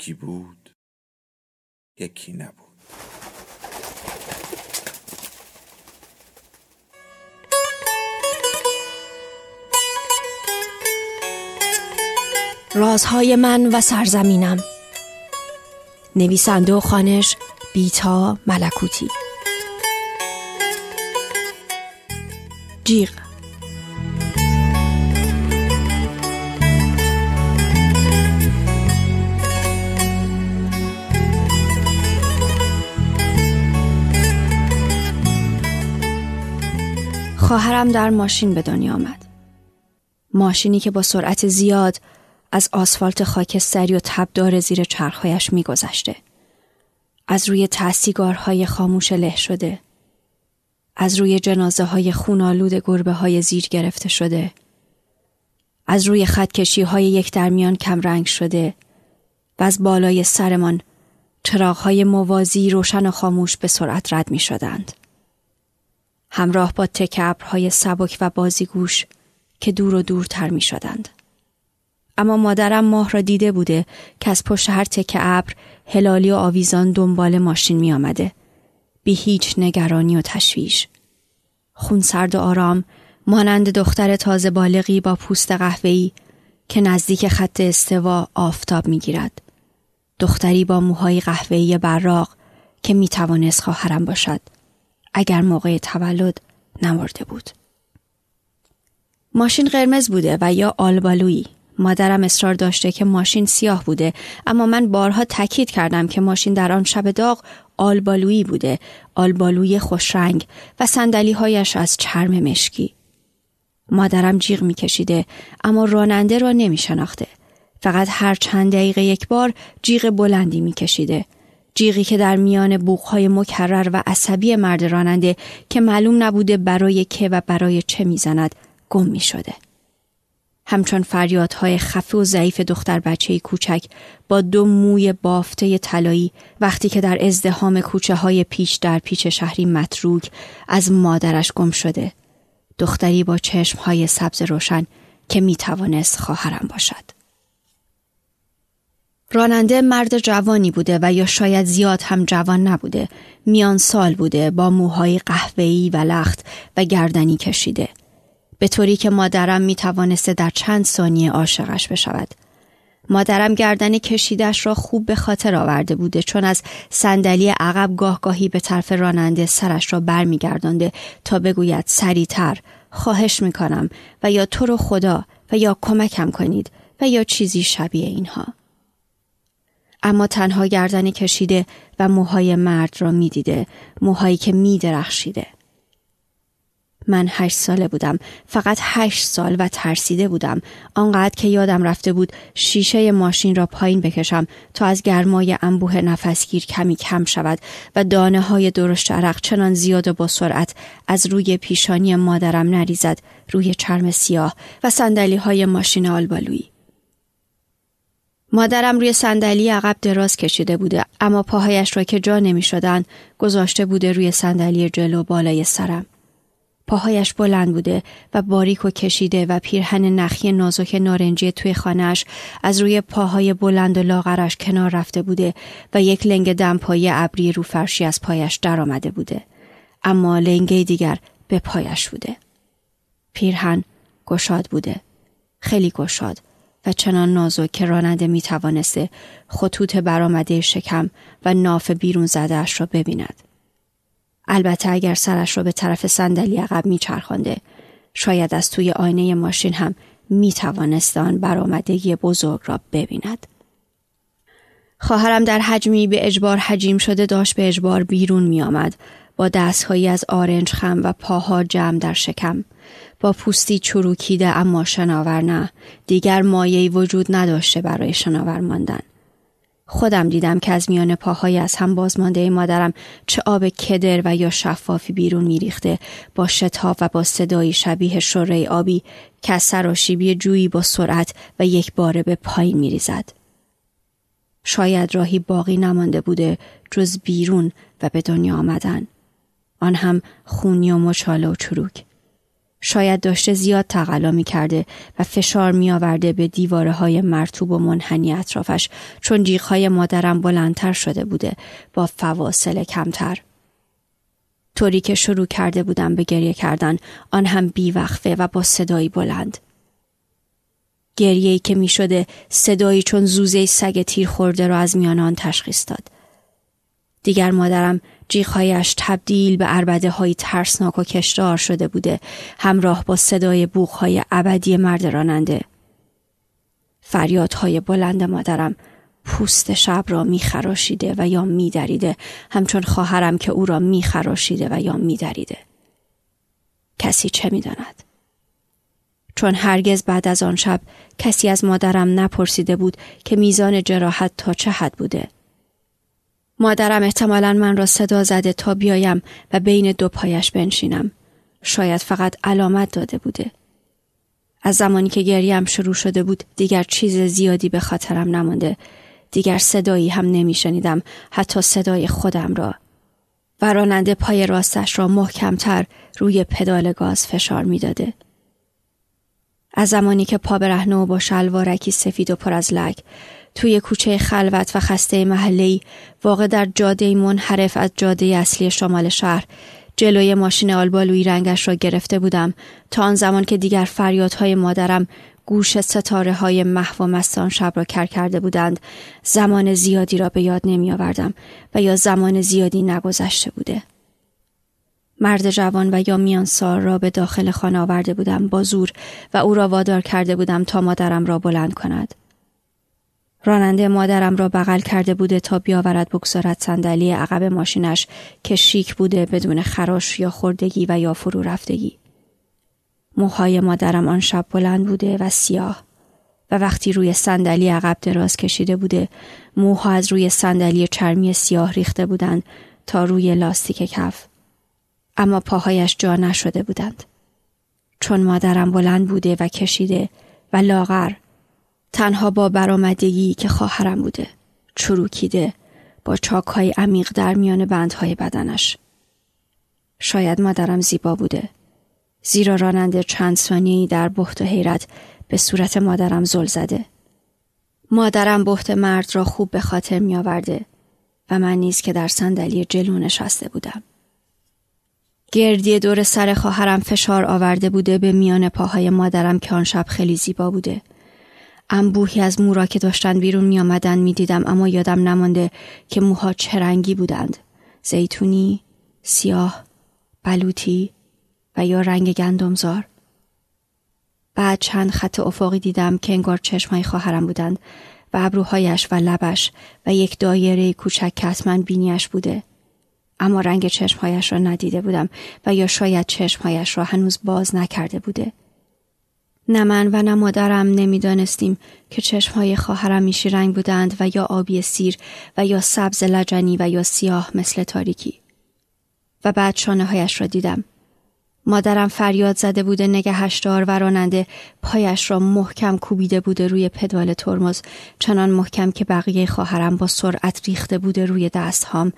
یکی بود یکی نبود. رازهای من و سرزمینم. نویسنده و خانش بیتا ملکوتی. جیغ. خواهرم در ماشین به دنیا آمد. ماشینی که با سرعت زیاد از آسفالت خاکستری و تبدار زیر چرخهایش میگذشته. از روی تحصیگارهای خاموش له شده. از روی جنازه های خونالود گربه های زیر گرفته شده. از روی خطکشی های یک درمیان کم رنگ شده و از بالای سرمان چراغ های موازی روشن و خاموش به سرعت رد می شدند. همراه با تک ابرهای سبک و بازیگوش که دور و دورتر می شدند. اما مادرم ماه را دیده بوده که از پشت هر تک ابر هلالی و آویزان دنبال ماشین می آمده. بی هیچ نگرانی و تشویش. خونسرد و آرام مانند دختر تازه بالغی با پوست قهوه‌ای که نزدیک خط استوا آفتاب می گیرد. دختری با موهای قهوه‌ای براق که می توانست خواهرم باشد. اگر موقع تولد نمرده بود. ماشین قرمز بوده و یا آلبالویی. مادرم اصرار داشته که ماشین سیاه بوده اما من بارها تاکید کردم که ماشین در آن شب داغ آلبالویی بوده آلبالوی خوشرنگ و سندلی هایش از چرم مشکی مادرم جیغ میکشیده اما راننده را نمی شناخته فقط هر چند دقیقه یک بار جیغ بلندی میکشیده جیغی که در میان بوخهای مکرر و عصبی مرد راننده که معلوم نبوده برای که و برای چه می‌زند گم می شده. همچون فریادهای خفه و ضعیف دختر بچه کوچک با دو موی بافته طلایی وقتی که در ازدهام کوچه های پیش در پیچ شهری متروک از مادرش گم شده. دختری با چشمهای سبز روشن که می توانست خواهرم باشد. راننده مرد جوانی بوده و یا شاید زیاد هم جوان نبوده. میان سال بوده با موهای قهوه‌ای و لخت و گردنی کشیده. به طوری که مادرم می توانسته در چند ثانیه عاشقش بشود. مادرم گردن کشیدش را خوب به خاطر آورده بوده چون از صندلی عقب گاهگاهی به طرف راننده سرش را برمیگردانده تا بگوید سریعتر خواهش می‌کنم و یا تو رو خدا و یا کمکم کنید و یا چیزی شبیه اینها. اما تنها گردن کشیده و موهای مرد را می‌دیده موهایی که می درخشیده. من هشت ساله بودم فقط هشت سال و ترسیده بودم آنقدر که یادم رفته بود شیشه ماشین را پایین بکشم تا از گرمای انبوه نفسگیر کمی کم شود و دانه های درشت عرق چنان زیاد و با سرعت از روی پیشانی مادرم نریزد روی چرم سیاه و سندلی های ماشین آلبالویی مادرم روی صندلی عقب دراز کشیده بوده اما پاهایش را که جا نمی شدن گذاشته بوده روی صندلی جلو بالای سرم. پاهایش بلند بوده و باریک و کشیده و پیرهن نخی نازک نارنجی توی خانهش از روی پاهای بلند و لاغرش کنار رفته بوده و یک لنگ دمپایی ابری رو فرشی از پایش در آمده بوده. اما لنگه دیگر به پایش بوده. پیرهن گشاد بوده. خیلی گشاد و چنان نازک که راننده می توانسته خطوط برآمده شکم و ناف بیرون زدهاش را ببیند. البته اگر سرش را به طرف صندلی عقب میچرخانده شاید از توی آینه ماشین هم می توانست آن برآمدگی بزرگ را ببیند. خواهرم در حجمی به اجبار حجیم شده داشت به اجبار بیرون می آمد. با دستهایی از آرنج خم و پاها جمع در شکم با پوستی چروکیده اما شناور نه دیگر مایهی وجود نداشته برای شناور ماندن خودم دیدم که از میان پاهای از هم بازمانده مادرم چه آب کدر و یا شفافی بیرون میریخته با شتاب و با صدایی شبیه شره آبی که از سراشیبی جویی با سرعت و یک باره به پایین میریزد. شاید راهی باقی نمانده بوده جز بیرون و به دنیا آمدن. آن هم خونی و مچاله و چروک. شاید داشته زیاد تقلا می کرده و فشار می آورده به دیواره های مرتوب و منحنی اطرافش چون جیغ مادرم بلندتر شده بوده با فواصل کمتر. طوری که شروع کرده بودم به گریه کردن آن هم بیوقفه و با صدایی بلند. گریهی که می شده صدایی چون زوزه سگ تیر خورده را از میان آن تشخیص داد. دیگر مادرم جیغهایش تبدیل به عربده های ترسناک و کشدار شده بوده همراه با صدای بوغهای ابدی مرد راننده. فریادهای بلند مادرم پوست شب را میخراشیده و یا میدریده همچون خواهرم که او را میخراشیده و یا میدریده. کسی چه می‌داند؟ چون هرگز بعد از آن شب کسی از مادرم نپرسیده بود که میزان جراحت تا چه حد بوده. مادرم احتمالا من را صدا زده تا بیایم و بین دو پایش بنشینم. شاید فقط علامت داده بوده. از زمانی که گریم شروع شده بود دیگر چیز زیادی به خاطرم نمانده. دیگر صدایی هم نمیشنیدم حتی صدای خودم را. و راننده پای راستش را محکمتر روی پدال گاز فشار می‌داده. از زمانی که پا برهنه و با شلوارکی سفید و پر از لک توی کوچه خلوت و خسته محلی واقع در جاده منحرف از جاده اصلی شمال شهر جلوی ماشین آلبالوی رنگش را گرفته بودم تا آن زمان که دیگر فریادهای مادرم گوش ستاره های محو و مستان شب را کر کرده بودند زمان زیادی را به یاد نمی آوردم و یا زمان زیادی نگذشته بوده. مرد جوان و یا میان سال را به داخل خانه آورده بودم با زور و او را وادار کرده بودم تا مادرم را بلند کند. راننده مادرم را بغل کرده بوده تا بیاورد بگذارد صندلی عقب ماشینش که شیک بوده بدون خراش یا خوردگی و یا فرو رفتگی. موهای مادرم آن شب بلند بوده و سیاه و وقتی روی صندلی عقب دراز کشیده بوده موها از روی صندلی چرمی سیاه ریخته بودند تا روی لاستیک کف اما پاهایش جا نشده بودند چون مادرم بلند بوده و کشیده و لاغر تنها با برآمدگی که خواهرم بوده چروکیده با چاکهای عمیق در میان بندهای بدنش. شاید مادرم زیبا بوده. زیرا راننده چند ثانیه‌ای در بحت و حیرت به صورت مادرم زل زده. مادرم بحت مرد را خوب به خاطر می آورده و من نیز که در صندلی جلو نشسته بودم. گردی دور سر خواهرم فشار آورده بوده به میان پاهای مادرم که آن شب خیلی زیبا بوده. انبوهی از مورا که داشتن بیرون می آمدن می دیدم اما یادم نمانده که موها چه رنگی بودند. زیتونی، سیاه، بلوطی و یا رنگ گندمزار. بعد چند خط افقی دیدم که انگار چشمهای خواهرم بودند و ابروهایش و لبش و یک دایره کوچک که حتما بینیش بوده. اما رنگ چشمهایش را ندیده بودم و یا شاید چشمهایش را هنوز باز نکرده بوده. نه من و نه مادرم نمی‌دانستیم که چشمهای خواهرم میشی رنگ بودند و یا آبی سیر و یا سبز لجنی و یا سیاه مثل تاریکی. و بعد شانه هایش را دیدم. مادرم فریاد زده بوده نگهش دار و راننده پایش را محکم کوبیده بوده روی پدال ترمز چنان محکم که بقیه خواهرم با سرعت ریخته بوده روی دست هام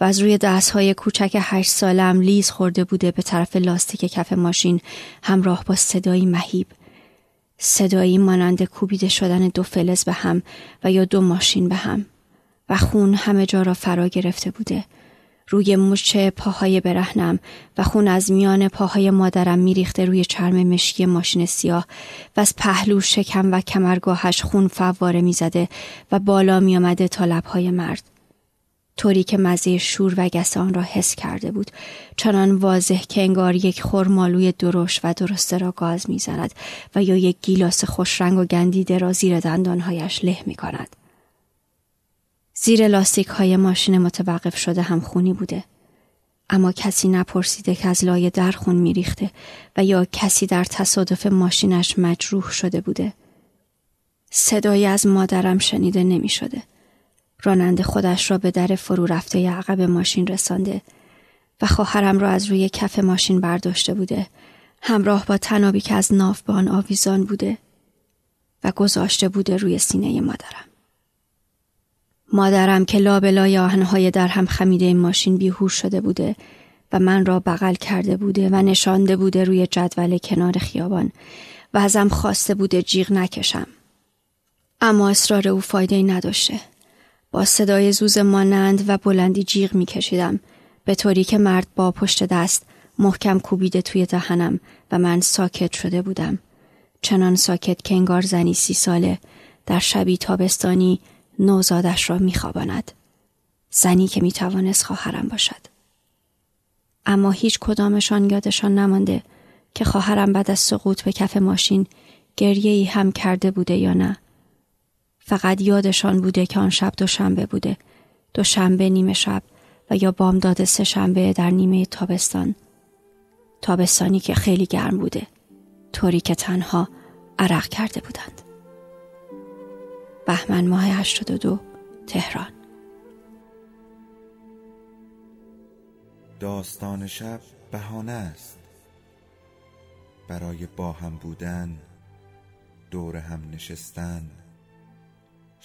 و از روی دست های کوچک هشت سالم لیز خورده بوده به طرف لاستیک کف ماشین همراه با صدایی مهیب صدایی مانند کوبیده شدن دو فلز به هم و یا دو ماشین به هم و خون همه جا را فرا گرفته بوده. روی مچه پاهای برهنم و خون از میان پاهای مادرم میریخته روی چرم مشکی ماشین سیاه و از پهلو شکم و کمرگاهش خون فواره می‌زده و بالا میآمده تا لبهای مرد. طوری که مزه شور و گسان را حس کرده بود چنان واضح که انگار یک خرمالوی درشت و درسته را گاز می‌زند و یا یک گیلاس خوشرنگ و گندیده را زیر دندانهایش له می کند. زیر لاستیک های ماشین متوقف شده هم خونی بوده. اما کسی نپرسیده که از لایه در خون میریخته و یا کسی در تصادف ماشینش مجروح شده بوده. صدایی از مادرم شنیده نمی شده. راننده خودش را به در فرو رفته عقب ماشین رسانده و خواهرم را از روی کف ماشین برداشته بوده همراه با تنابی که از ناف به آن آویزان بوده و گذاشته بوده روی سینه مادرم. مادرم که لابلای آهنهای در هم خمیده ماشین بیهوش شده بوده و من را بغل کرده بوده و نشانده بوده روی جدول کنار خیابان و ازم خواسته بوده جیغ نکشم. اما اصرار او فایده نداشته. صدای زوز مانند و بلندی جیغ میکشیدم به طوری که مرد با پشت دست محکم کوبیده توی دهنم و من ساکت شده بودم. چنان ساکت که انگار زنی سی ساله در شبی تابستانی نوزادش را میخواباند. زنی که می‌توانست خواهرم باشد. اما هیچ کدامشان یادشان نمانده که خواهرم بعد از سقوط به کف ماشین گریه ای هم کرده بوده یا نه. فقط یادشان بوده که آن شب دوشنبه بوده. دوشنبه نیمه شب و یا بامداد سه شنبه در نیمه تابستان. تابستانی که خیلی گرم بوده. طوری که تنها عرق کرده بودند. بهمن ماه 82 تهران داستان شب بهانه است برای با هم بودن دور هم نشستن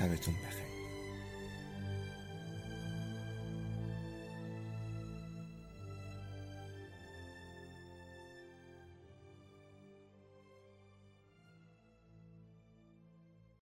شبتون بخیر.